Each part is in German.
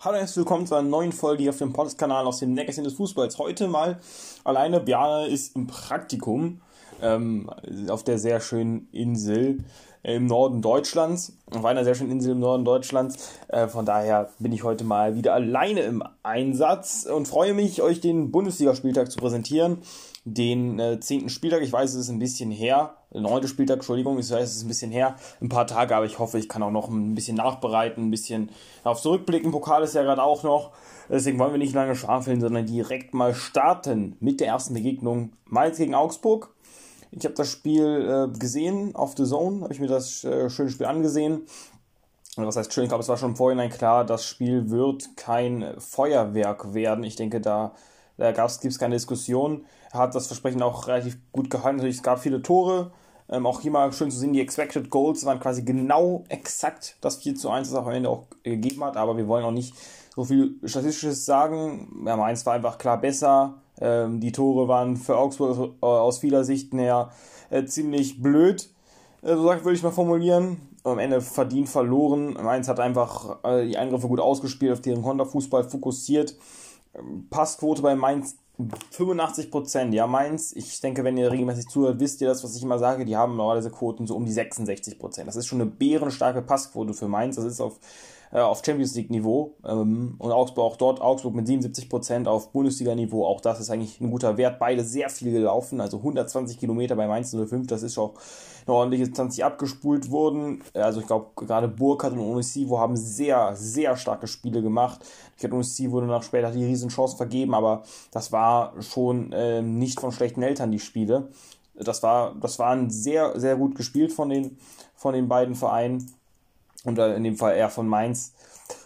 Hallo und herzlich willkommen zu einer neuen Folge hier auf dem Podcast-Kanal aus dem Neckarsin des Fußballs. Heute mal alleine. Bjarne ist im Praktikum ähm, auf der sehr schönen Insel im Norden Deutschlands. Auf einer sehr schönen Insel im Norden Deutschlands. Äh, von daher bin ich heute mal wieder alleine im Einsatz und freue mich, euch den Bundesligaspieltag zu präsentieren. Den äh, zehnten Spieltag, ich weiß, es ist ein bisschen her. Neunte Spieltag, Entschuldigung, ich weiß, es ist ein bisschen her. Ein paar Tage, aber ich hoffe, ich kann auch noch ein bisschen nachbereiten, ein bisschen auf zurückblicken. Pokal ist ja gerade auch noch. Deswegen wollen wir nicht lange schwafeln, sondern direkt mal starten mit der ersten Begegnung Mainz gegen Augsburg. Ich habe das Spiel äh, gesehen auf The Zone, habe ich mir das äh, schöne Spiel angesehen. Was heißt schön? Ich glaube, es war schon im Vorhinein klar, das Spiel wird kein Feuerwerk werden. Ich denke, da, da gibt es keine Diskussion. Er hat das Versprechen auch relativ gut gehalten. Natürlich, es gab viele Tore. Ähm, auch hier mal schön zu sehen, die Expected Goals waren quasi genau exakt das 4 zu 1, das er am Ende auch gegeben hat. Aber wir wollen auch nicht so viel Statistisches sagen. Ja, Mainz war einfach klar besser. Ähm, die Tore waren für Augsburg aus vieler Sichten her äh, ziemlich blöd, äh, so würde ich mal formulieren. Am Ende verdient verloren. Mainz hat einfach äh, die Eingriffe gut ausgespielt, auf deren Konterfußball fokussiert. Ähm, Passquote bei Mainz 85 Prozent. Ja, Mainz, ich denke, wenn ihr regelmäßig zuhört, wisst ihr das, was ich immer sage. Die haben normalerweise Quoten so um die 66 Prozent. Das ist schon eine bärenstarke Passquote für Mainz. Das ist auf äh, auf Champions League Niveau ähm, und Augsburg auch dort, Augsburg mit 77 Prozent auf Bundesliga Niveau, auch das ist eigentlich ein guter Wert, beide sehr viel gelaufen, also 120 Kilometer bei Mainz 05, das ist auch eine ordentliche Distanz, die abgespult wurden, also ich glaube gerade Burkhardt und Onisivo haben sehr, sehr starke Spiele gemacht, ich glaube Onisivo wurde nach später die Riesenchance vergeben, aber das war schon äh, nicht von schlechten Eltern die Spiele, das war, das waren sehr, sehr gut gespielt von den, von den beiden Vereinen und in dem Fall eher von Mainz.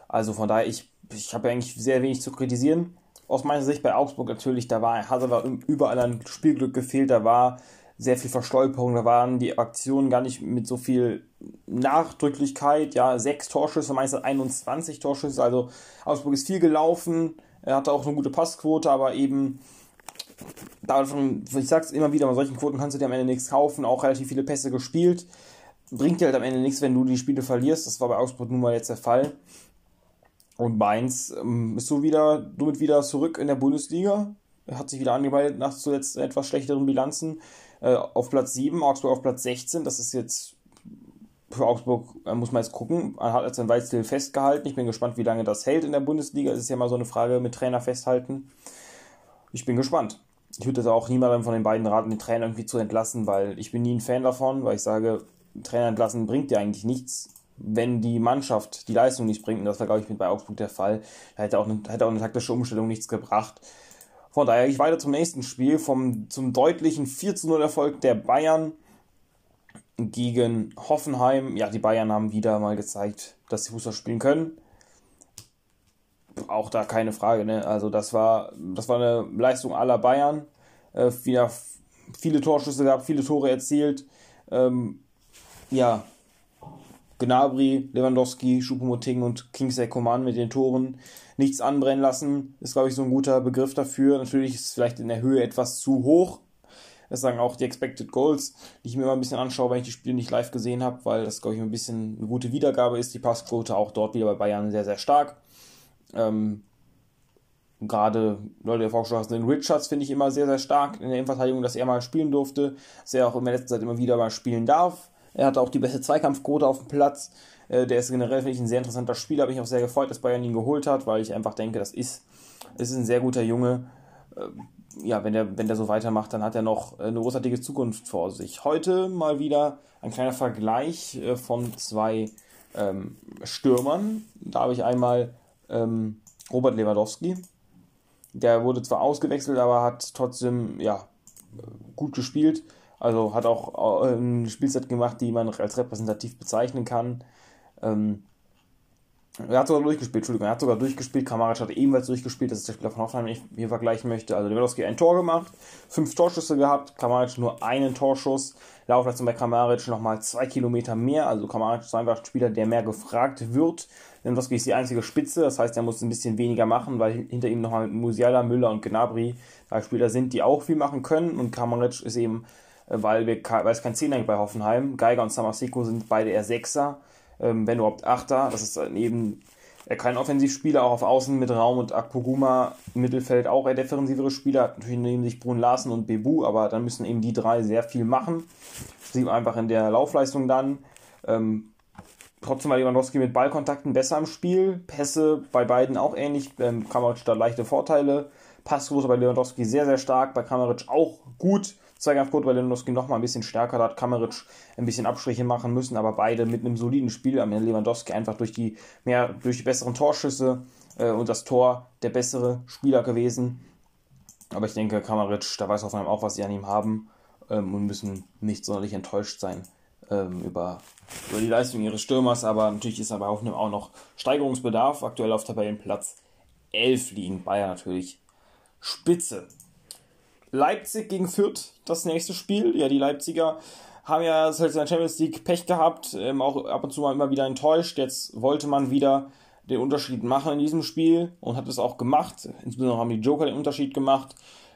Also von daher, ich, ich habe eigentlich sehr wenig zu kritisieren. Aus meiner Sicht bei Augsburg natürlich, da war, aber überall ein Spielglück gefehlt, da war sehr viel Verstolperung, da waren die Aktionen gar nicht mit so viel Nachdrücklichkeit, ja, sechs Torschüsse, Mainz hat 21 Torschüsse, also Augsburg ist viel gelaufen, er hatte auch eine gute Passquote, aber eben davon, ich sag's immer wieder, bei solchen Quoten kannst du dir am Ende nichts kaufen, auch relativ viele Pässe gespielt bringt dir halt am Ende nichts, wenn du die Spiele verlierst. Das war bei Augsburg nun mal jetzt der Fall. Und Mainz ähm, ist so wieder, somit wieder zurück in der Bundesliga. Hat sich wieder angemeldet nach zuletzt etwas schlechteren Bilanzen. Äh, auf Platz 7, Augsburg auf Platz 16. Das ist jetzt für Augsburg, äh, muss man jetzt gucken. Man hat jetzt ein Weitstil festgehalten. Ich bin gespannt, wie lange das hält in der Bundesliga. Es ist ja mal so eine Frage mit Trainer festhalten. Ich bin gespannt. Ich würde auch niemandem von den beiden raten, den Trainer irgendwie zu entlassen, weil ich bin nie ein Fan davon, weil ich sage, Trainer entlassen bringt dir eigentlich nichts, wenn die Mannschaft die Leistung nicht bringt. Und das war, glaube ich, mit bei Augsburg der Fall. Da hätte auch eine, hätte auch eine taktische Umstellung nichts gebracht. Von daher ich weiter zum nächsten Spiel, vom, zum deutlichen 4 zu 0 Erfolg der Bayern gegen Hoffenheim. Ja, die Bayern haben wieder mal gezeigt, dass sie Fußball spielen können. Auch da keine Frage, ne? Also das war, das war eine Leistung aller Bayern. Äh, wieder viele Torschüsse gehabt, viele Tore erzielt. Ähm, ja, Gnabry, Lewandowski, Choupo-Moting und Kingsley Coman mit den Toren nichts anbrennen lassen, ist, glaube ich, so ein guter Begriff dafür. Natürlich ist es vielleicht in der Höhe etwas zu hoch. Das sagen auch die Expected Goals, die ich mir immer ein bisschen anschaue, wenn ich die Spiele nicht live gesehen habe, weil das, glaube ich, ein bisschen eine gute Wiedergabe ist. Die Passquote auch dort wieder bei Bayern sehr, sehr stark. Ähm, gerade Leute, der vorgeschlagen den Richards finde ich immer sehr, sehr stark in der Innenverteidigung, dass er mal spielen durfte, dass er auch in der letzten Zeit immer wieder mal spielen darf. Er hatte auch die beste Zweikampfquote auf dem Platz. Äh, der ist generell, finde ich, ein sehr interessanter Spieler. Habe mich auch sehr gefreut, dass Bayern ihn geholt hat, weil ich einfach denke, das ist, das ist ein sehr guter Junge. Äh, ja, wenn der, wenn der so weitermacht, dann hat er noch eine großartige Zukunft vor sich. Heute mal wieder ein kleiner Vergleich äh, von zwei ähm, Stürmern. Da habe ich einmal ähm, Robert Lewandowski. Der wurde zwar ausgewechselt, aber hat trotzdem ja, gut gespielt. Also hat auch äh, eine Spielzeit gemacht, die man als repräsentativ bezeichnen kann. Ähm, er hat sogar durchgespielt, Entschuldigung, er hat sogar durchgespielt. Kamaric hat ebenfalls durchgespielt. Das ist der Spieler von Hoffenheim, den ich hier vergleichen möchte. Also Lewandowski ein Tor gemacht, fünf Torschüsse gehabt, Kamaric nur einen Torschuss. Laufleistung bei Kamaric nochmal zwei Kilometer mehr. Also Kamaric ist einfach ein Spieler, der mehr gefragt wird. Lewandowski ist die einzige Spitze, das heißt, er muss ein bisschen weniger machen, weil hinter ihm nochmal Musiala, Müller und Gnabry drei Spieler sind, die auch viel machen können. Und Kamaric ist eben weil, wir, weil es kein Zehner gibt bei Hoffenheim. Geiger und Samaseko sind beide eher Sechser, ähm, wenn überhaupt Achter. Das ist eben Er kein Offensivspieler, auch auf Außen mit Raum und Akpoguma im Mittelfeld auch eher defensivere Spieler. Natürlich neben sich Brun Larsen und Bebu, aber dann müssen eben die drei sehr viel machen. Das sieht man einfach in der Laufleistung dann. Ähm, trotzdem war Lewandowski mit Ballkontakten besser im Spiel. Pässe bei beiden auch ähnlich. Ähm, Kramaric da leichte Vorteile. Passquote bei Lewandowski sehr, sehr stark. Bei Kramaric auch gut. Bei Lewandowski noch mal ein bisschen stärker. Da hat Kramaric ein bisschen Abstriche machen müssen, aber beide mit einem soliden Spiel. Am Ende Lewandowski einfach durch die, mehr, durch die besseren Torschüsse äh, und das Tor der bessere Spieler gewesen. Aber ich denke, Kramaric, da weiß Hoffenheim auch, was sie an ihm haben ähm, und müssen nicht sonderlich enttäuscht sein ähm, über, über die Leistung ihres Stürmers. Aber natürlich ist aber Hoffenheim auch noch Steigerungsbedarf. Aktuell auf Tabellenplatz 11 liegen. Bayern natürlich spitze. Leipzig gegen Fürth, das nächste Spiel. Ja, die Leipziger haben ja halt in der Champions League Pech gehabt, ähm, auch ab und zu mal immer wieder enttäuscht. Jetzt wollte man wieder den Unterschied machen in diesem Spiel und hat es auch gemacht. Insbesondere haben die Joker den Unterschied gemacht.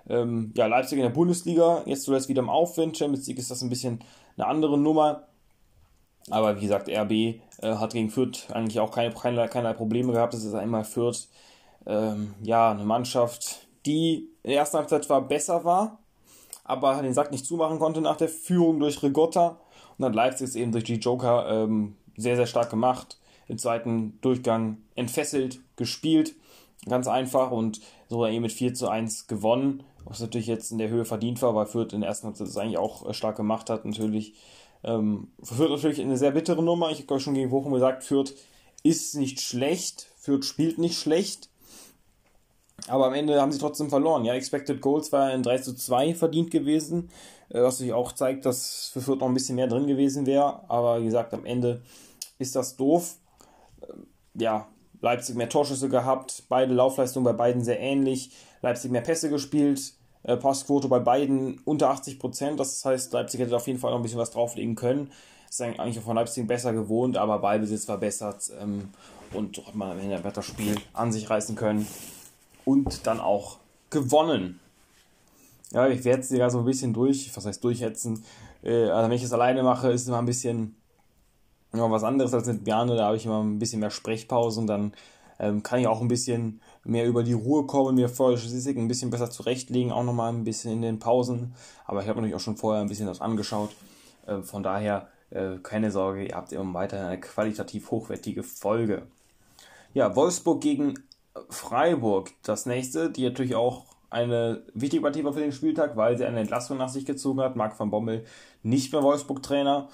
Ähm, ja, Leipzig in der Bundesliga, jetzt zuletzt wieder im Aufwind. Champions League ist das ein bisschen eine andere Nummer. Aber wie gesagt, RB äh, hat gegen Fürth eigentlich auch keine, keine, keine Probleme gehabt. Es ist einmal Fürth, ähm, ja, eine Mannschaft, die in der ersten Halbzeit zwar besser war, aber den Sack nicht zumachen konnte nach der Führung durch Rigotta. Und dann Leipzig ist eben durch die Joker ähm, sehr, sehr stark gemacht. Im zweiten Durchgang entfesselt, gespielt. Ganz einfach und so eben mit 4 zu 1 gewonnen. Was natürlich jetzt in der Höhe verdient war, weil Fürth in der ersten Halbzeit das eigentlich auch äh, stark gemacht hat. Natürlich. Ähm, Fürth natürlich eine sehr bittere Nummer. Ich habe schon gegen Wochen gesagt, Fürth ist nicht schlecht. Fürth spielt nicht schlecht. Aber am Ende haben sie trotzdem verloren. Ja, Expected Goals war ein 3 zu 2 verdient gewesen, äh, was sich auch zeigt, dass für Fürth noch ein bisschen mehr drin gewesen wäre. Aber wie gesagt, am Ende ist das doof. Ähm, ja, Leipzig mehr Torschüsse gehabt, beide Laufleistungen bei beiden sehr ähnlich. Leipzig mehr Pässe gespielt, äh, Passquote bei beiden unter 80 Prozent. Das heißt, Leipzig hätte auf jeden Fall noch ein bisschen was drauflegen können. Ist eigentlich auch von Leipzig besser gewohnt, aber Ballbesitz verbessert ähm, und hat man am Ende ein Spiel an sich reißen können und dann auch gewonnen. Ja, ich werde sie ja so ein bisschen durch, was heißt durchhetzen. Äh, also wenn ich es alleine mache, ist es immer ein bisschen ja, was anderes als mit Bjarne. Da habe ich immer ein bisschen mehr Sprechpausen. Dann ähm, kann ich auch ein bisschen mehr über die Ruhe kommen, mir vorher Statistik ein bisschen besser zurechtlegen, auch nochmal ein bisschen in den Pausen. Aber ich habe natürlich auch schon vorher ein bisschen das angeschaut. Äh, von daher äh, keine Sorge, ihr habt immer weiter eine qualitativ hochwertige Folge. Ja, Wolfsburg gegen Freiburg, das nächste, die natürlich auch eine wichtige Partie war für den Spieltag, weil sie eine Entlassung nach sich gezogen hat. Marc van Bommel nicht mehr Wolfsburg-Trainer.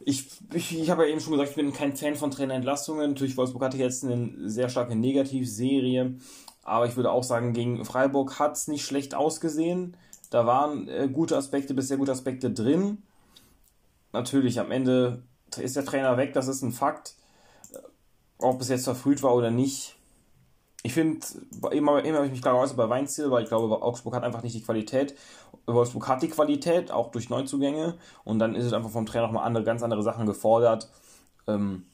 Ich, ich, ich habe ja eben schon gesagt, ich bin kein Fan von Trainerentlassungen. Natürlich, Wolfsburg hatte jetzt eine sehr starke Negativserie. Aber ich würde auch sagen, gegen Freiburg hat es nicht schlecht ausgesehen. Da waren äh, gute Aspekte bis sehr gute Aspekte drin. Natürlich, am Ende ist der Trainer weg, das ist ein Fakt. Ob es jetzt verfrüht war oder nicht, ich finde, immer, immer habe ich mich klar geäußert bei Weinziel, weil ich glaube, Augsburg hat einfach nicht die Qualität. Wolfsburg hat die Qualität, auch durch Neuzugänge. Und dann ist es einfach vom Trainer nochmal andere, ganz andere Sachen gefordert. Ähm,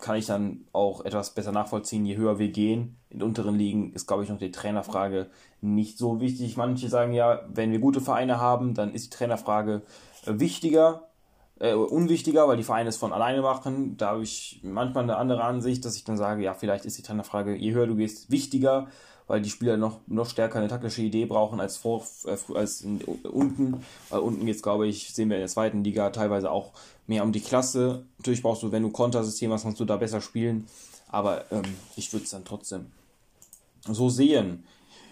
kann ich dann auch etwas besser nachvollziehen, je höher wir gehen. In unteren Ligen ist, glaube ich, noch die Trainerfrage nicht so wichtig. Manche sagen ja, wenn wir gute Vereine haben, dann ist die Trainerfrage wichtiger äh, unwichtiger, weil die Vereine es von alleine machen. Da habe ich manchmal eine andere Ansicht, dass ich dann sage, ja, vielleicht ist die Trainerfrage, je höher du gehst, wichtiger, weil die Spieler noch, noch stärker eine taktische Idee brauchen als, vor, äh, als in, unten. Weil unten geht es, glaube ich, sehen wir in der zweiten Liga teilweise auch mehr um die Klasse. Natürlich brauchst du, wenn du Kontersystem hast, kannst du da besser spielen. Aber ähm, ich würde es dann trotzdem so sehen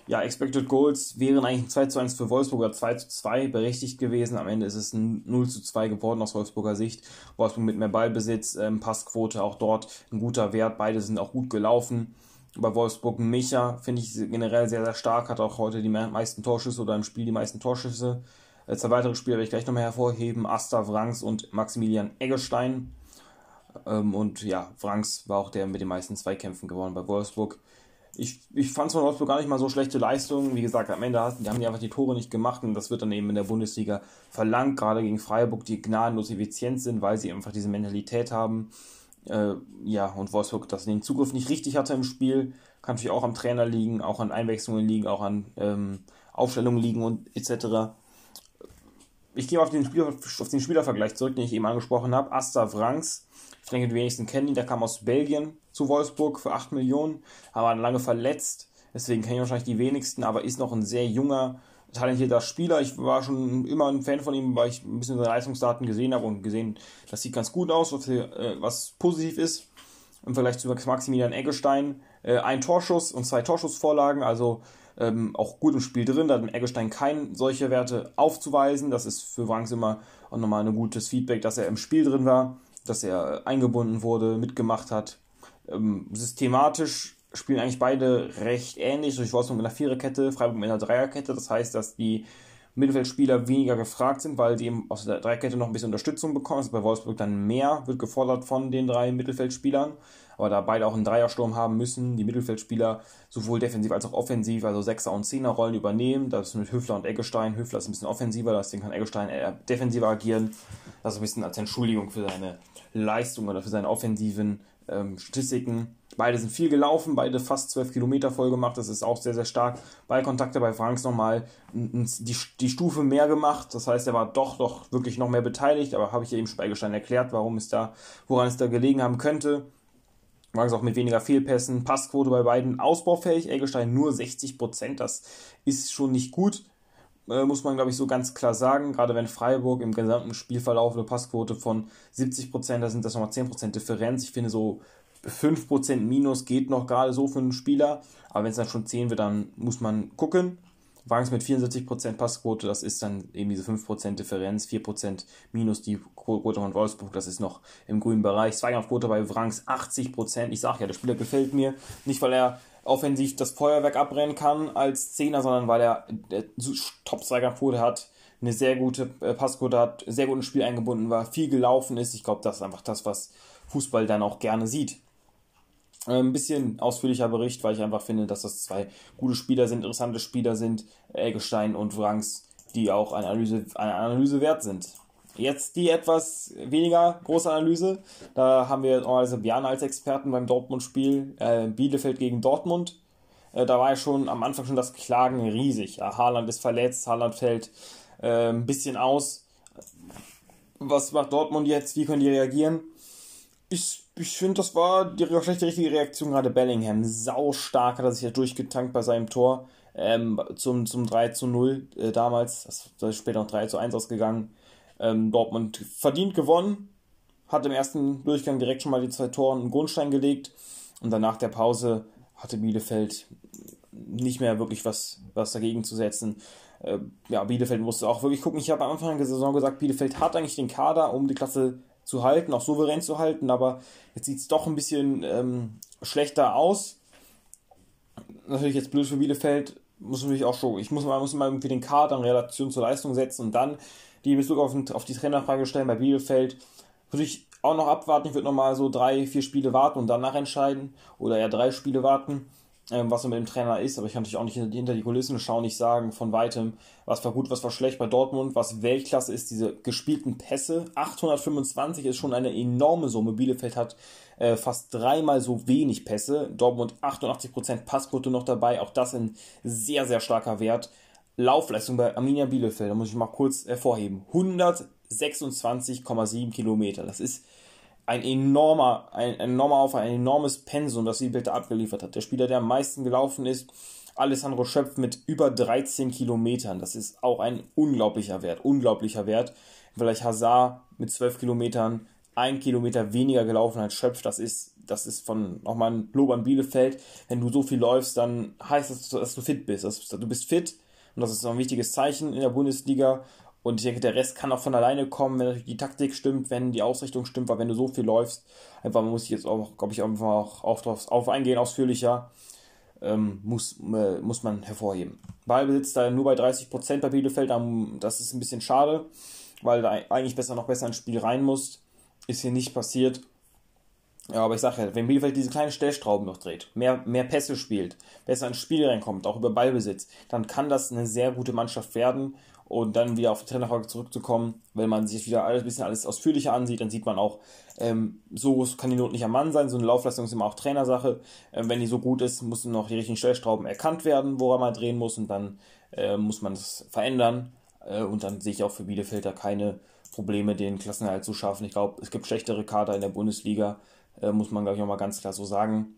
ja, Expected Goals wären eigentlich ein 2 zu 1 für Wolfsburg oder 2 zu 2 berechtigt gewesen. Am Ende ist es ein 0 zu 2 geworden aus Wolfsburger Sicht. Wolfsburg mit mehr Ballbesitz, ähm, Passquote auch dort ein guter Wert. Beide sind auch gut gelaufen. Bei Wolfsburg Micha finde ich generell sehr, sehr stark. Hat auch heute die meisten Torschüsse oder im Spiel die meisten Torschüsse. Äh, zwei weitere Spieler werde ich gleich nochmal hervorheben. Asta Wrangs und Maximilian Eggestein. Ähm, und ja, Wrangs war auch der mit den meisten Zweikämpfen gewonnen bei Wolfsburg ich, ich fand es von Wolfsburg gar nicht mal so schlechte Leistungen. Wie gesagt, am Ende haben die einfach die Tore nicht gemacht und das wird dann eben in der Bundesliga verlangt, gerade gegen Freiburg, die gnadenlos effizient sind, weil sie einfach diese Mentalität haben. Äh, ja, und Wolfsburg das den Zugriff nicht richtig hatte im Spiel. Kann natürlich auch am Trainer liegen, auch an Einwechslungen liegen, auch an ähm, Aufstellungen liegen und etc. Ich gehe auf den, Spieler, auf den Spielervergleich zurück, den ich eben angesprochen habe. Asta Wrangs, ich denke, die wenigsten kennen ihn, der kam aus Belgien, zu Wolfsburg für 8 Millionen, aber lange verletzt, deswegen kennen ich wahrscheinlich die wenigsten, aber ist noch ein sehr junger, talentierter Spieler. Ich war schon immer ein Fan von ihm, weil ich ein bisschen seine Leistungsdaten gesehen habe und gesehen, das sieht ganz gut aus, was, äh, positiv ist im Vergleich zu Maximilian Eggestein. Äh, ein Torschuss und zwei Torschussvorlagen, also ähm, auch gut im Spiel drin. Da hat Eggestein keine solche Werte aufzuweisen. Das ist für Wrangs immer auch nochmal ein gutes Feedback, dass er im Spiel drin war, dass er eingebunden wurde, mitgemacht hat. Ähm, systematisch spielen eigentlich beide recht ähnlich. Durch Wolfsburg mit einer Viererkette, Freiburg mit einer Dreierkette. Das heißt, dass die Mittelfeldspieler weniger gefragt sind, weil die aus der Dreierkette noch ein bisschen Unterstützung bekommen. Also bei Wolfsburg dann mehr wird gefordert von den drei Mittelfeldspielern aber da beide auch einen Dreiersturm haben müssen, die Mittelfeldspieler sowohl defensiv als auch offensiv, also Sechser- und Zehnerrollen übernehmen. Das ist mit Hüffler und Eggestein. Hüffler ist ein bisschen offensiver, deswegen kann Eggestein eher defensiver agieren. Das ist ein bisschen als Entschuldigung für seine Leistung oder für seine offensiven ähm, Statistiken. Beide sind viel gelaufen, beide fast 12 Kilometer voll gemacht. Das ist auch sehr, sehr stark. Ballkontakte bei Franks nochmal die, die Stufe mehr gemacht. Das heißt, er war doch, doch wirklich noch mehr beteiligt. Aber habe ich ja eben Eggestein erklärt, warum es da, woran es da gelegen haben könnte. Es auch mit weniger Fehlpässen. Passquote bei beiden ausbaufähig. Eggestein nur 60%. Das ist schon nicht gut. Äh, muss man, glaube ich, so ganz klar sagen. Gerade wenn Freiburg im gesamten Spielverlauf eine Passquote von 70%, da sind das nochmal 10% Differenz. Ich finde, so 5% Minus geht noch gerade so für einen Spieler. Aber wenn es dann schon 10 wird, dann muss man gucken. Wagens mit 74% Passquote, das ist dann eben diese 5% Differenz, 4% minus die Quote von Wolfsburg, das ist noch im grünen Bereich. Zweikampfquote bei Wrangs 80%. Ich sage ja, der Spieler gefällt mir. Nicht, weil er offensiv das Feuerwerk abbrennen kann als Zehner, sondern weil er Top-Zweikampfquote hat, eine sehr gute äh, Passquote hat, sehr gut ins Spiel eingebunden war, viel gelaufen ist. Ich glaube, das ist einfach das, was Fußball dann auch gerne sieht. Äh, ein bisschen ausführlicher Bericht, weil ich einfach finde, dass das zwei gute Spieler sind, interessante Spieler sind, Eggestein und Wrangs, die auch eine Analyse, eine Analyse wert sind. Jetzt die etwas weniger große Analyse. Da haben wir normalerweise Björn als Experten beim Dortmund-Spiel. Äh, Bielefeld gegen Dortmund. Äh, da war ja schon am Anfang schon das Klagen riesig. Ja, Haaland ist verletzt, Haaland fällt äh, ein bisschen aus. Was macht Dortmund jetzt? Wie können die reagieren? Ich ich finde, das war die wahrscheinlich die richtige Reaktion. Gerade Bellingham, sau stark hat er sich ja durchgetankt bei seinem Tor ähm, zum, zum 3 zu 0 äh, damals. Das ist später noch 3 zu 1 ausgegangen. Ähm, Dortmund verdient gewonnen, hat im ersten Durchgang direkt schon mal die zwei Toren einen Grundstein gelegt und danach der Pause hatte Bielefeld nicht mehr wirklich was, was dagegen zu setzen. Äh, ja, Bielefeld musste auch wirklich gucken. Ich habe am Anfang der Saison gesagt, Bielefeld hat eigentlich den Kader, um die Klasse zu halten, auch souverän zu halten, aber jetzt sieht es doch ein bisschen ähm, schlechter aus. Natürlich jetzt blöd für Bielefeld, muss natürlich auch schon, ich muss mal, muss mal irgendwie den Kader in Relation zur Leistung setzen und dann die Bezug auf, auf die Trainerfrage stellen bei Bielefeld. Würde ich auch noch abwarten, ich würde noch mal so drei, vier Spiele warten und danach entscheiden oder eher drei Spiele warten ähm, was er mit dem Trainer ist, aber ich kann natürlich auch nicht hinter die Kulissen schauen, nicht sagen von weitem, was war gut, was war schlecht bei Dortmund, was Weltklasse ist, diese gespielten Pässe. 825 ist schon eine enorme Summe. Bielefeld hat äh, fast dreimal so wenig Pässe. Dortmund 88% Passquote noch dabei, auch das ein sehr, sehr starker Wert. Laufleistung bei Arminia Bielefeld, da muss ich mal kurz hervorheben. 126,7 Kilometer. Das ist ein enormer, ein, enormer Aufwand, ein enormes Pensum, das Bielefeld abgeliefert hat. Der Spieler, der am meisten gelaufen ist, Alessandro Schöpf mit über 13 Kilometern. Das ist auch ein unglaublicher Wert, unglaublicher Wert. Vielleicht Hazard mit 12 Kilometern, ein Kilometer weniger gelaufen als Schöpf. Das ist, das ist von nochmal ein Lob an Bielefeld. Wenn du so viel läufst, dann heißt das, dass du fit bist. Du bist fit und das ist ein wichtiges Zeichen in der Bundesliga. Und ich denke, der Rest kann auch von alleine kommen, wenn die Taktik stimmt, wenn die Ausrichtung stimmt, weil wenn du so viel läufst, einfach muss ich jetzt auch, glaube ich, einfach auch drauf, auf eingehen, ausführlicher, ähm, muss, äh, muss man hervorheben. Ballbesitz da nur bei 30% bei Bielefeld, das ist ein bisschen schade, weil da eigentlich besser noch besser ins Spiel rein muss. Ist hier nicht passiert. Ja, aber ich sage ja, wenn Bielefeld diese kleinen Stellstrauben noch dreht, mehr, mehr Pässe spielt, besser ins Spiel reinkommt, auch über Ballbesitz, dann kann das eine sehr gute Mannschaft werden und dann wieder auf die Trainerfrage zurückzukommen, wenn man sich wieder alles ein bisschen alles ausführlicher ansieht, dann sieht man auch, ähm, so kann die Not nicht am Mann sein. So eine Laufleistung ist immer auch Trainersache. Ähm, wenn die so gut ist, müssen noch die richtigen Stellstrauben erkannt werden, woran man drehen muss und dann äh, muss man das verändern. Äh, und dann sehe ich auch für Bielefeld da keine Probleme, den Klassenerhalt zu schaffen. Ich glaube, es gibt schlechtere Kader in der Bundesliga. Äh, muss man, glaube ich, auch mal ganz klar so sagen.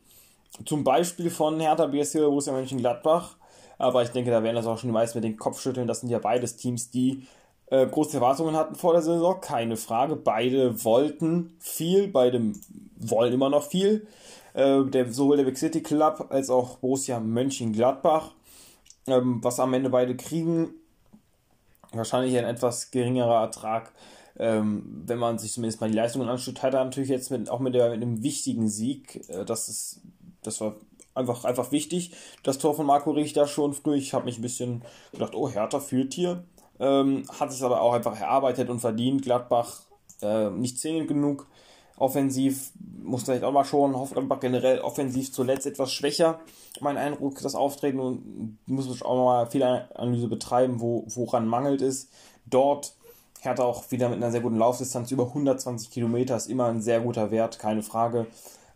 Zum Beispiel von Hertha BSC oder Borussia Mönchengladbach. Aber ich denke, da werden das auch schon die meisten mit den Kopf schütteln. Das sind ja beides Teams, die äh, große Erwartungen hatten vor der Saison. Keine Frage. Beide wollten viel. Beide wollen immer noch viel. Äh, der, sowohl der Big City Club als auch Borussia Mönchengladbach. Ähm, was am Ende beide kriegen, wahrscheinlich ein etwas geringerer Ertrag ähm, wenn man sich zumindest mal die Leistungen anschaut, hat er natürlich jetzt mit, auch mit, der, mit einem wichtigen Sieg, äh, das ist, das war einfach, einfach wichtig, das Tor von Marco Richter schon früh. Ich habe mich ein bisschen gedacht, oh, Hertha führt hier. Ähm, hat sich aber auch einfach erarbeitet und verdient. Gladbach äh, nicht zwingend genug. Offensiv muss vielleicht auch mal schon. Gladbach generell offensiv zuletzt etwas schwächer. Mein Eindruck, das Auftreten und muss auch mal Fehleranalyse betreiben, wo, woran mangelt es. Dort Hertha auch wieder mit einer sehr guten Laufdistanz, über 120 Kilometer, ist immer ein sehr guter Wert, keine Frage.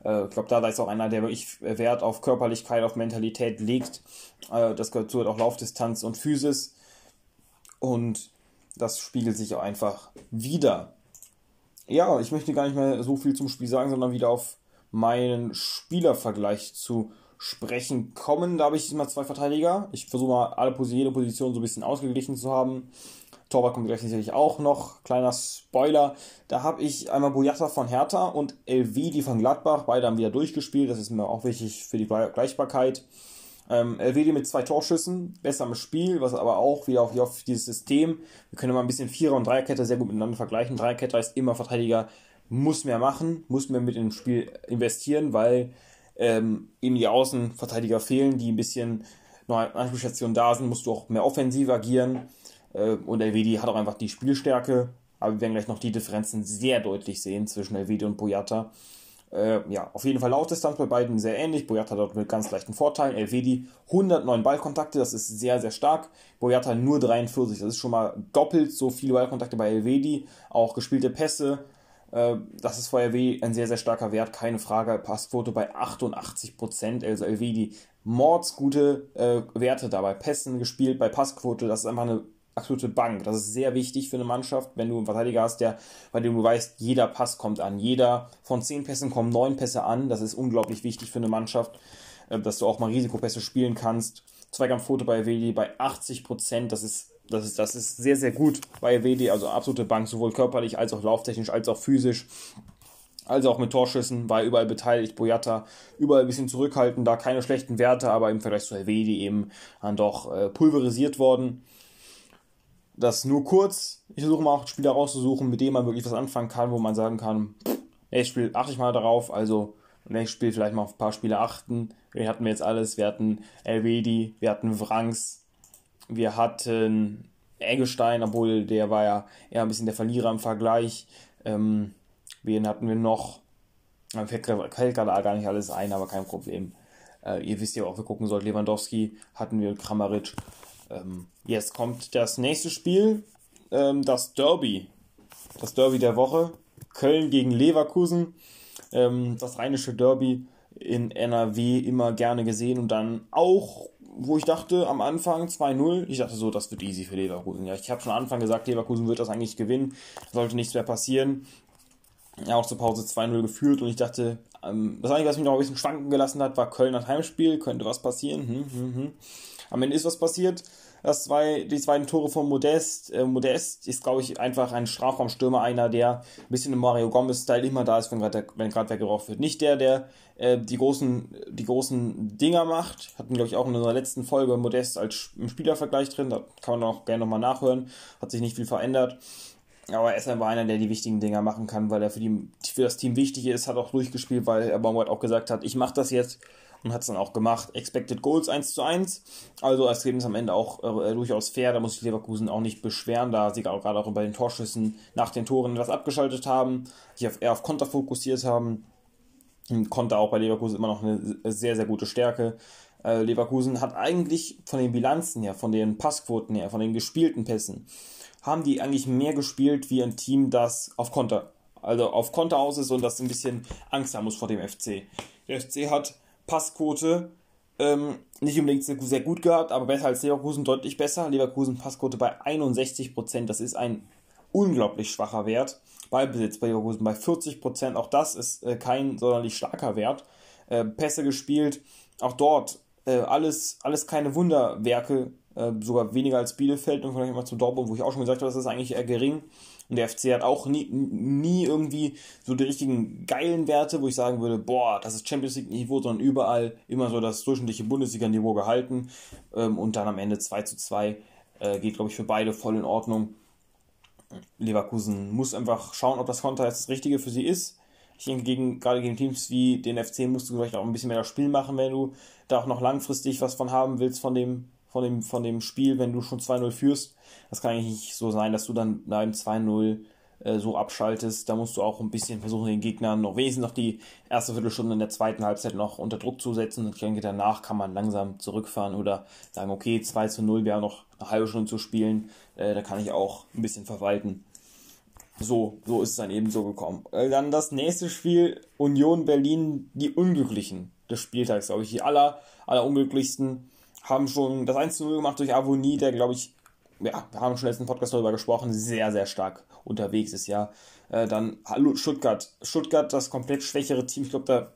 Äh, ich glaube, da ist auch einer, der wirklich Wert auf Körperlichkeit, auf Mentalität legt. Äh, das gehört zu auch Laufdistanz und Physis. Und das spiegelt sich auch einfach wieder. Ja, ich möchte gar nicht mehr so viel zum Spiel sagen, sondern wieder auf meinen Spielervergleich zu sprechen kommen. Da habe ich immer zwei Verteidiger. Ich versuche mal alle jede Position so ein bisschen ausgeglichen zu haben. Torwart kommt gleich sicherlich auch noch. Kleiner Spoiler. Da habe ich einmal Boyata von Hertha und Elvidi von Gladbach. Beide haben wieder durchgespielt. Das ist mir auch wichtig für die Gleichbarkeit. Ähm, Elvedi mit zwei Torschüssen, besser im Spiel, was aber auch wieder auf, auf dieses System. Wir können mal ein bisschen Vierer- und Dreierkette sehr gut miteinander vergleichen. Dreierkette heißt immer, Verteidiger muss mehr machen, muss mehr mit dem Spiel investieren, weil ähm, eben die Außenverteidiger fehlen, die ein bisschen neue Anspielstationen da sind, musst du auch mehr offensiv agieren. Äh, und Elvedi hat auch einfach die Spielstärke. Aber wir werden gleich noch die Differenzen sehr deutlich sehen zwischen Elvedi und Boyata. Äh, ja, auf jeden Fall Laufdistanz bei beiden sehr ähnlich. Boyata dort mit ganz leichten Vorteilen. Elvedi 109 Ballkontakte, das ist sehr, sehr stark. Boyata nur 43, das ist schon mal doppelt so viele Ballkontakte bei Elvedi. Auch gespielte Pässe, äh, das ist für LW ein sehr, sehr starker Wert, keine Frage. Passquote bei 88%, also Elvedi mordsgute äh, Werte dabei. Pässen gespielt bei Passquote, das ist einfach eine absolute Bank. Das ist sehr wichtig für eine Mannschaft, wenn du einen Verteidiger hast, der, bei dem du weißt, jeder Pass kommt an. Jeder von zehn Pässen kommen neun Pässe an. Das ist unglaublich wichtig für eine Mannschaft, äh, dass du auch mal Risikopässe spielen kannst. Zweikampfquote bei WD bei 80 Prozent. Das ist, das ist, das ist sehr, sehr gut bei WD. Also absolute Bank, sowohl körperlich als auch lauftechnisch als auch physisch. Also auch mit Torschüssen, war überall beteiligt, Boyata überall ein bisschen zurückhaltend, da keine schlechten Werte, aber im Vergleich zu Helvedi eben dann doch äh, pulverisiert worden das nur kurz. Ich versuche mal auch Spieler rauszusuchen, mit denen man wirklich was anfangen kann, wo man sagen kann, nächstes Spiel achte ich mal darauf, also nächstes Spiel vielleicht mal auf ein paar Spiele achten. Wir hatten jetzt alles, wir hatten Elvedi, wir hatten Wrangs, wir hatten Eggestein, obwohl der war ja eher ein bisschen der Verlierer im Vergleich. Ähm, wen hatten wir noch? Man fällt gerade gar nicht alles ein, aber kein Problem. Äh, ihr wisst ja auch, wir gucken sollten. Lewandowski hatten wir, Kramaric. Ähm, jetzt kommt das nächste Spiel, ähm, das Derby. Das Derby der Woche. Köln gegen Leverkusen. Ähm, das rheinische Derby in NRW immer gerne gesehen und dann auch, wo ich dachte am Anfang 2-0, ich dachte so, das wird easy für Leverkusen. Ja, ich habe schon am Anfang gesagt, Leverkusen wird das eigentlich gewinnen, sollte nichts mehr passieren. Ja, auch zur Pause 2-0 geführt und ich dachte, das Einzige, was mich noch ein bisschen schwanken gelassen hat, war Köln als Heimspiel, könnte was passieren. Hm, hm, hm. Am Ende ist was passiert. Das zwei, die zweiten Tore von Modest. Äh, Modest ist, glaube ich, einfach ein Strafraumstürmer, einer, der ein bisschen im Mario Gomez-Style immer da ist, wenn gerade weggeraucht wird. Nicht der, der äh, die, großen, die großen Dinger macht. Hatten, glaube ich, auch in unserer letzten Folge Modest als Spielervergleich drin. Da kann man auch gerne nochmal nachhören. Hat sich nicht viel verändert. Aber er ist einfach einer, der die wichtigen Dinger machen kann, weil er für, die, für das Team wichtig ist, hat auch durchgespielt, weil er Baumgart auch gesagt hat, ich mache das jetzt und hat es dann auch gemacht. Expected Goals 1 zu 1. Also als Ergebnis am Ende auch äh, durchaus fair. Da muss ich Leverkusen auch nicht beschweren, da sie gerade auch bei den Torschüssen nach den Toren etwas abgeschaltet haben, sich auf, eher auf Konter fokussiert haben. Konter auch bei Leverkusen immer noch eine sehr, sehr gute Stärke. Äh, Leverkusen hat eigentlich von den Bilanzen her, von den Passquoten her, von den gespielten Pässen, haben die eigentlich mehr gespielt wie ein Team, das auf Konter, also auf Konter aus ist und das ein bisschen Angst haben muss vor dem FC. Der FC hat Passquote ähm, nicht unbedingt sehr gut gehabt, aber besser als Leverkusen, deutlich besser. Leverkusen Passquote bei 61%, das ist ein unglaublich schwacher Wert. Ballbesitz bei Leverkusen bei 40%. Auch das ist äh, kein sonderlich starker Wert. Äh, Pässe gespielt, auch dort äh, alles, alles keine Wunderwerke, äh, sogar weniger als Bielefeld und vielleicht mal zu Dortmund, wo ich auch schon gesagt habe, das ist eigentlich eher gering. Und der FC hat auch nie, nie irgendwie so die richtigen geilen Werte, wo ich sagen würde, boah, das ist Champions League Niveau, sondern überall immer so das durchschnittliche Bundesliga-Niveau gehalten. Ähm, und dann am Ende 2 zu 2 äh, geht, glaube ich, für beide voll in Ordnung. Leverkusen muss einfach schauen, ob das Konter jetzt das Richtige für sie ist. Ich denke, gegen, gerade gegen Teams wie den FC musst du vielleicht auch ein bisschen mehr das Spiel machen, wenn du da auch noch langfristig was von haben willst von dem, von dem, von dem Spiel, wenn du schon 2-0 führst. Das kann eigentlich nicht so sein, dass du dann dem 2-0 äh, so abschaltest. Da musst du auch ein bisschen versuchen, den Gegnern noch wesentlich noch die erste Viertelstunde in der zweiten Halbzeit noch unter Druck zu setzen. Und ich denke, danach kann man langsam zurückfahren oder sagen, okay, 2 zu 0 wäre noch eine halbe Stunde zu spielen. Äh, da kann ich auch ein bisschen verwalten. So, so ist es dann eben so gekommen. Äh, dann das nächste Spiel, Union Berlin, die Unglücklichen des Spieltags, glaube ich. Die aller, aller unglücklichsten haben schon das 1 0 gemacht durch Avonie, der, glaube ich, ja, wir haben schon letzten Podcast darüber gesprochen, sehr, sehr stark unterwegs ist, ja. Äh, dann hallo Stuttgart. Stuttgart, das komplett schwächere Team. Ich glaube, da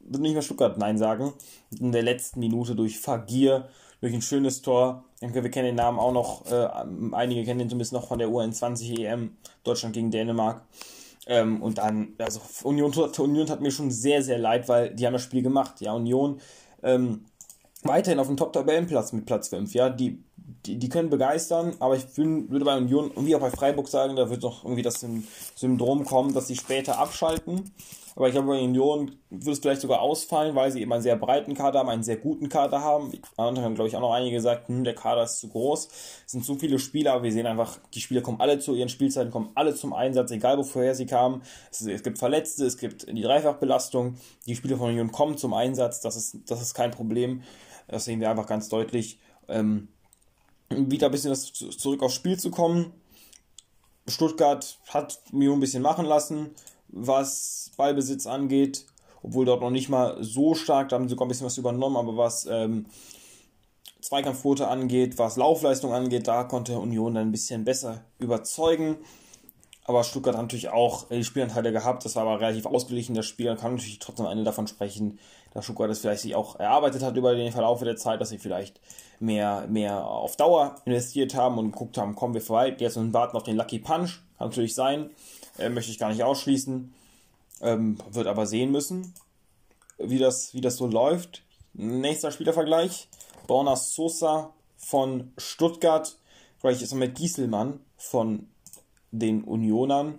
wird nicht mehr Stuttgart Nein sagen. In der letzten Minute durch Fagir, durch ein schönes Tor. Denke, wir kennen den Namen auch noch. Äh, einige kennen den zumindest noch von der UN20 EM. Deutschland gegen Dänemark. Ähm, und dann, also Union, Union hat mir schon sehr, sehr leid, weil die haben das Spiel gemacht. Ja, Union ähm, weiterhin auf dem Top-Tabellenplatz mit Platz 5. Ja, die die, die können begeistern, aber ich bin, würde bei Union wie auch bei Freiburg sagen, da wird noch irgendwie das Syndrom kommen, dass sie später abschalten. Aber ich glaube, bei Union würde es vielleicht sogar ausfallen, weil sie eben einen sehr breiten Kader haben, einen sehr guten Kader haben. Andere haben, glaube ich, auch noch einige gesagt, hm, der Kader ist zu groß. Es sind zu viele Spieler, wir sehen einfach, die Spieler kommen alle zu ihren Spielzeiten, kommen alle zum Einsatz, egal woher sie kamen. Es, es gibt Verletzte, es gibt die Dreifachbelastung. Die Spieler von Union kommen zum Einsatz, das ist, das ist kein Problem. Das sehen wir einfach ganz deutlich. Ähm, wieder ein bisschen das zurück aufs Spiel zu kommen. Stuttgart hat Mio ein bisschen machen lassen, was Ballbesitz angeht, obwohl dort noch nicht mal so stark, da haben sie sogar ein bisschen was übernommen, aber was ähm, Zweikampfquote angeht, was Laufleistung angeht, da konnte Union dann ein bisschen besser überzeugen. Aber Stuttgart hat natürlich auch die Spielanteile gehabt, das war aber relativ ausgeglichen, das Spiel, man kann natürlich trotzdem Ende davon sprechen, dass Stuttgart das vielleicht sich auch erarbeitet hat über den Verlauf der Zeit, dass sie vielleicht mehr, mehr auf Dauer investiert haben und geguckt haben, kommen wir vorbei, jetzt und warten auf den Lucky Punch, kann natürlich sein, äh, möchte ich gar nicht ausschließen, ähm, wird aber sehen müssen, wie das, wie das so läuft. Nächster Spielervergleich, Borna Sosa von Stuttgart, vielleicht ist er mit Gieselmann von den Unionern.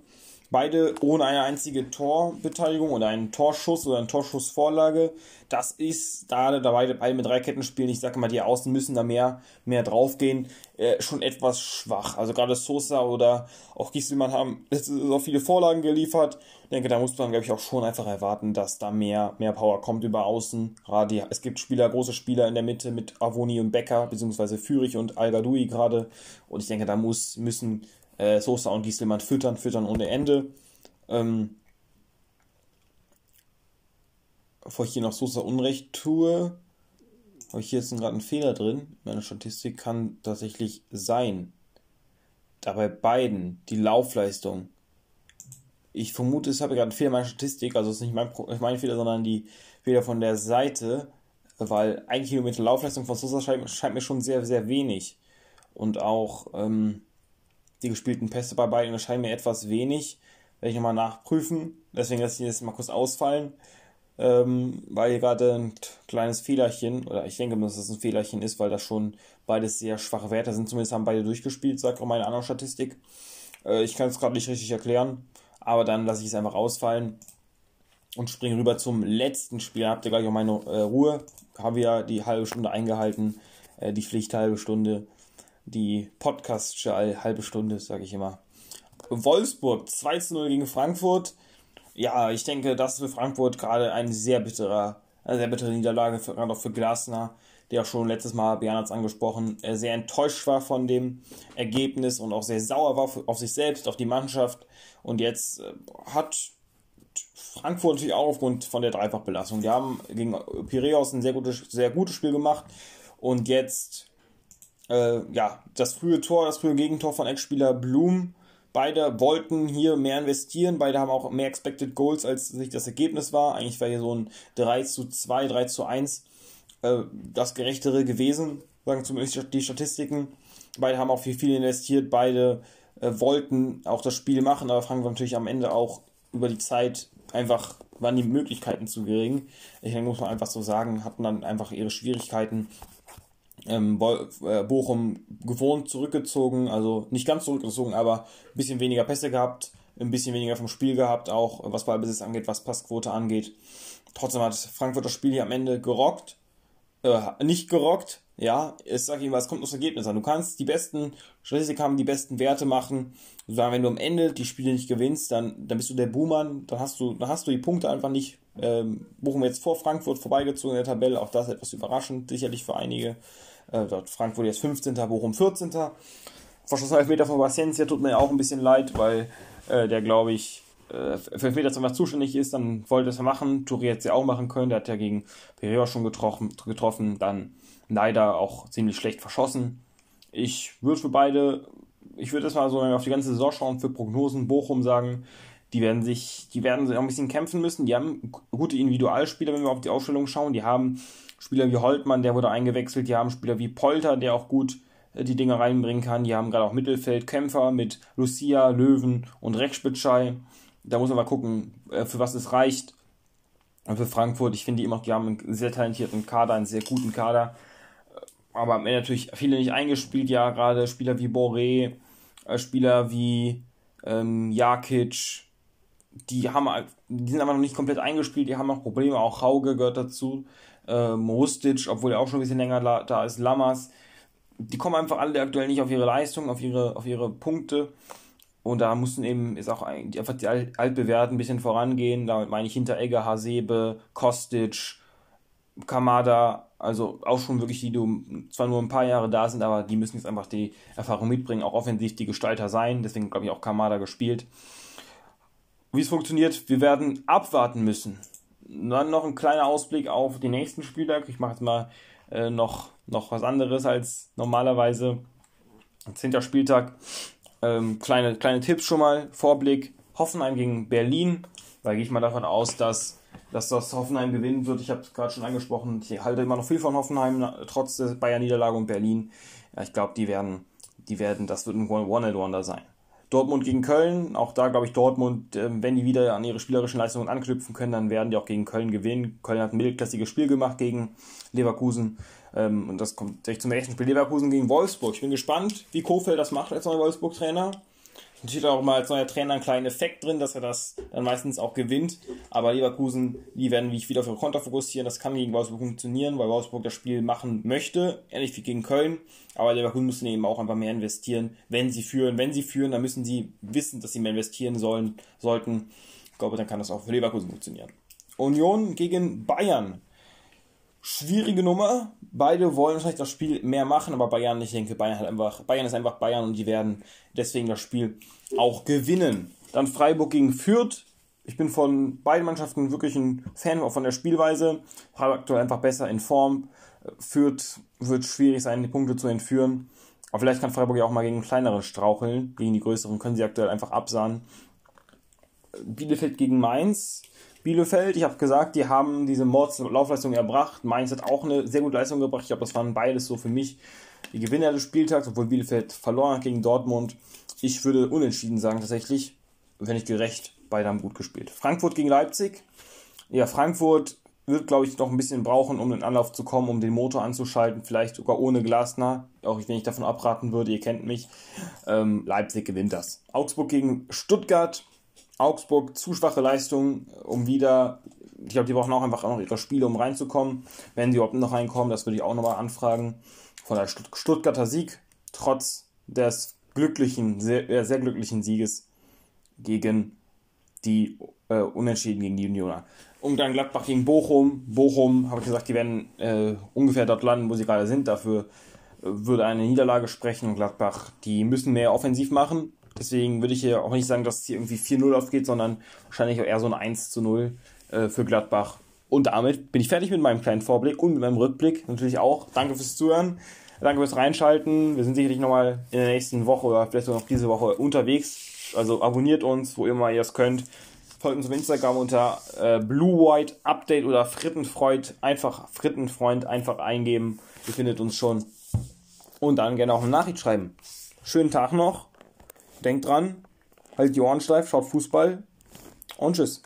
Beide ohne eine einzige Torbeteiligung oder einen Torschuss oder eine Torschussvorlage. Das ist, da, da beide, beide mit drei Ketten spielen, ich sage mal, die Außen müssen da mehr, mehr draufgehen, äh, schon etwas schwach. Also gerade Sosa oder auch Gieselmann haben so viele Vorlagen geliefert. Ich denke, da muss man, glaube ich, auch schon einfach erwarten, dass da mehr, mehr Power kommt über Außen. Gerade, es gibt Spieler, große Spieler in der Mitte mit Avoni und Becker, beziehungsweise Fürich und al gerade. Und ich denke, da muss, müssen äh, Sosa und Gieselmann füttern, füttern ohne Ende. Ähm, bevor ich hier noch Sosa Unrecht tue, habe ich hier jetzt gerade einen Fehler drin. Meine Statistik kann tatsächlich sein. Da bei beiden die Laufleistung. Ich vermute, es habe gerade einen Fehler in meiner Statistik, also es ist nicht mein, mein Fehler, sondern die Fehler von der Seite, weil ein Kilometer Laufleistung von Sosa scheint, scheint mir schon sehr, sehr wenig. Und auch ähm, die gespielten Pässe bei beiden erscheinen mir etwas wenig. Werde ich nochmal nachprüfen. Deswegen lasse ich jetzt mal kurz ausfallen. Ähm, weil hier gerade ein kleines Fehlerchen, oder ich denke, dass es ein Fehlerchen ist, weil das schon beides sehr schwache Werte sind. Zumindest haben beide durchgespielt, sagt auch meine andere Statistik. Äh, ich kann es gerade nicht richtig erklären, aber dann lasse ich es einfach ausfallen und springe rüber zum letzten Spiel. Habt ihr gleich auch meine äh, Ruhe. Haben wir die halbe Stunde eingehalten, äh, die Pflicht halbe Stunde die podcast halbe Stunde, sage ich immer. Wolfsburg 2 zu 0 gegen Frankfurt. Ja, ich denke, das ist für Frankfurt gerade ein sehr bitterer, eine sehr bittere Niederlage, für, gerade auch für Glasner, der auch schon letztes Mal, Björn hat es angesprochen, sehr enttäuscht war von dem Ergebnis und auch sehr sauer war auf sich selbst, auf die Mannschaft. Und jetzt äh, hat Frankfurt natürlich auch aufgrund von der Dreifachbelastung. Die haben gegen Piraeus ein sehr gutes, sehr gutes Spiel gemacht und jetzt äh, ja, das frühe Tor, das frühe Gegentor von Ex-Spieler Blum Beide wollten hier mehr investieren, beide haben auch mehr Expected Goals, als sich das Ergebnis war. Eigentlich wäre hier so ein 3 zu 2, 3 zu 1 äh, das gerechtere gewesen, sagen zumindest die Statistiken. Beide haben auch viel, viel investiert, beide äh, wollten auch das Spiel machen, aber Frankfurt natürlich am Ende auch über die Zeit einfach waren die Möglichkeiten zu gering. Ich denke, muss man einfach so sagen, hatten dann einfach ihre Schwierigkeiten. Ähm, äh, Bochum gewohnt zurückgezogen, also nicht ganz zurückgezogen, aber ein bisschen weniger Pässe gehabt, ein bisschen weniger vom Spiel gehabt, auch was Ballbesitz angeht, was Passquote angeht. Trotzdem hat Frankfurt das Spiel hier am Ende gerockt, äh, nicht gerockt, ja, ich sage Ihnen, es kommt aus Ergebnis an. Du kannst die besten Statistiken haben, die besten Werte machen. Sagen, wenn du am Ende die Spiele nicht gewinnst, dann, dann bist du der Buhmann, dann hast du, dann hast du die Punkte einfach nicht. Ähm, Bochum jetzt vor Frankfurt vorbeigezogen in der Tabelle, auch das etwas überraschend, sicherlich für einige. Äh, dort Frankfurt jetzt 15., Bochum 14. Verschossen Meter von Valencia tut mir auch ein bisschen leid, weil äh, der, glaube ich, äh, für Elfmeter zwar zuständig ist, dann wollte es machen. Touri hätte es ja auch machen können, der hat ja gegen Pereira schon getroffen, getroffen dann leider auch ziemlich schlecht verschossen. Ich würde für beide, ich würde erstmal so auf die ganze Saison schauen, für Prognosen Bochum sagen, die werden sich, die werden sich auch ein bisschen kämpfen müssen. Die haben gute Individualspieler, wenn wir auf die Ausstellung schauen. Die haben Spieler wie Holtmann, der wurde eingewechselt. Die haben Spieler wie Polter, der auch gut äh, die Dinge reinbringen kann. Die haben gerade auch Mittelfeldkämpfer mit Lucia, Löwen und Rekspitschei. Da muss man mal gucken, äh, für was es reicht. für Frankfurt, ich finde die immer, die haben einen sehr talentierten Kader, einen sehr guten Kader aber am natürlich viele nicht eingespielt, ja, gerade Spieler wie Boré, äh, Spieler wie ähm, Jakic, die haben die sind aber noch nicht komplett eingespielt, die haben auch Probleme, auch Hauge gehört dazu, ähm, Rustic, obwohl er auch schon ein bisschen länger da ist, Lammers, die kommen einfach alle aktuell nicht auf ihre Leistung, auf ihre, auf ihre Punkte. Und da mussten eben, ist auch einfach die Altbewährten ein bisschen vorangehen. Damit meine ich Hinteregger, Hasebe, Kostic, Kamada, also auch schon wirklich die, die zwar nur ein paar Jahre da sind, aber die müssen jetzt einfach die Erfahrung mitbringen, auch offensiv die Gestalter sein. Deswegen glaube ich auch Kamada gespielt. Wie es funktioniert, wir werden abwarten müssen. Dann noch ein kleiner Ausblick auf den nächsten Spieltag. Ich mache jetzt mal äh, noch, noch was anderes als normalerweise. Zehnter Spieltag. Ähm, kleine, kleine Tipps schon mal. Vorblick. Hoffenheim gegen Berlin. Da gehe ich mal davon aus, dass dass das Hoffenheim gewinnen wird. Ich habe es gerade schon angesprochen, ich halte immer noch viel von Hoffenheim, trotz der Bayern-Niederlage und Berlin. Ja, ich glaube, die werden, die werden, das wird ein One-and-Wonder sein. Dortmund gegen Köln, auch da glaube ich Dortmund, ähm, wenn die wieder an ihre spielerischen Leistungen anknüpfen können, dann werden die auch gegen Köln gewinnen. Köln hat ein mittelklassiges Spiel gemacht gegen Leverkusen ähm, und das kommt direkt zum nächsten Spiel. Leverkusen gegen Wolfsburg. Ich bin gespannt, wie Kofeld das macht als neuer Wolfsburg-Trainer. Natürlich auch mal als neuer Trainer einen kleinen Effekt drin, dass er das dann meistens auch gewinnt. Aber Leverkusen, die werden wie ich wieder auf ihre Konter fokussieren. Das kann gegen Wolfsburg funktionieren, weil Wolfsburg das Spiel machen möchte. Ähnlich wie gegen Köln. Aber Leverkusen müssen eben auch einfach mehr investieren, wenn sie führen. Wenn sie führen, dann müssen sie wissen, dass sie mehr investieren sollen, sollten. Ich glaube, dann kann das auch für Leverkusen funktionieren. Union gegen Bayern schwierige Nummer. Beide wollen vielleicht das Spiel mehr machen, aber Bayern, ich denke, Bayern hat einfach, Bayern ist einfach Bayern und die werden deswegen das Spiel auch gewinnen. Dann Freiburg gegen Fürth. Ich bin von beiden Mannschaften wirklich ein Fan auch von der Spielweise. Freiburg aktuell einfach besser in Form. Fürth wird schwierig sein, die Punkte zu entführen. Aber vielleicht kann Freiburg ja auch mal gegen kleinere straucheln. Gegen die größeren können sie aktuell einfach absahen. Bielefeld gegen Mainz Bielefeld. Ich habe gesagt, die haben diese Mordslaufleistung erbracht. Mainz hat auch eine sehr gute Leistung gebracht. Ich glaube, das waren beides so für mich die Gewinner des Spieltags, obwohl Bielefeld verloren hat gegen Dortmund. Ich würde unentschieden sagen tatsächlich, wenn ich gerecht, beide haben gut gespielt. Frankfurt gegen Leipzig. Ja, Frankfurt wird, glaube ich, noch ein bisschen brauchen, um in Anlauf zu kommen, um den Motor anzuschalten, vielleicht sogar ohne Glasner, auch wenn ich davon abraten würde, ihr kennt mich. Ähm, Leipzig gewinnt das. Augsburg gegen Stuttgart. Augsburg zu schwache Leistung, um wieder, ich glaube, die brauchen auch einfach noch ihre Spiele, um reinzukommen. Wenn sie überhaupt noch reinkommen, das würde ich auch nochmal anfragen. Von der Stuttgarter Sieg, trotz des glücklichen, sehr, sehr glücklichen Sieges gegen die äh, Unentschieden gegen die Unioner. Und dann Gladbach gegen Bochum. Bochum, habe ich gesagt, die werden äh, ungefähr dort landen, wo sie gerade sind. Dafür äh, würde eine Niederlage sprechen. Und Gladbach, die müssen mehr offensiv machen. Deswegen würde ich hier auch nicht sagen, dass es hier irgendwie 4-0 aufgeht, sondern wahrscheinlich eher so ein 1 0 äh, für Gladbach. Und damit bin ich fertig mit meinem kleinen Vorblick und mit meinem Rückblick natürlich auch. Danke fürs Zuhören. Danke fürs Reinschalten. Wir sind sicherlich nochmal in der nächsten Woche oder vielleicht sogar noch diese Woche unterwegs Also abonniert uns, wo immer ihr es könnt. Folgt uns auf Instagram unter äh, Blue White Update oder Frittenfreund. Einfach Frittenfreund einfach eingeben. Ihr findet uns schon. Und dann gerne auch eine Nachricht schreiben. Schönen Tag noch. Denkt dran. Halt die Ohren steif, schaut Fußball. Und tschüss.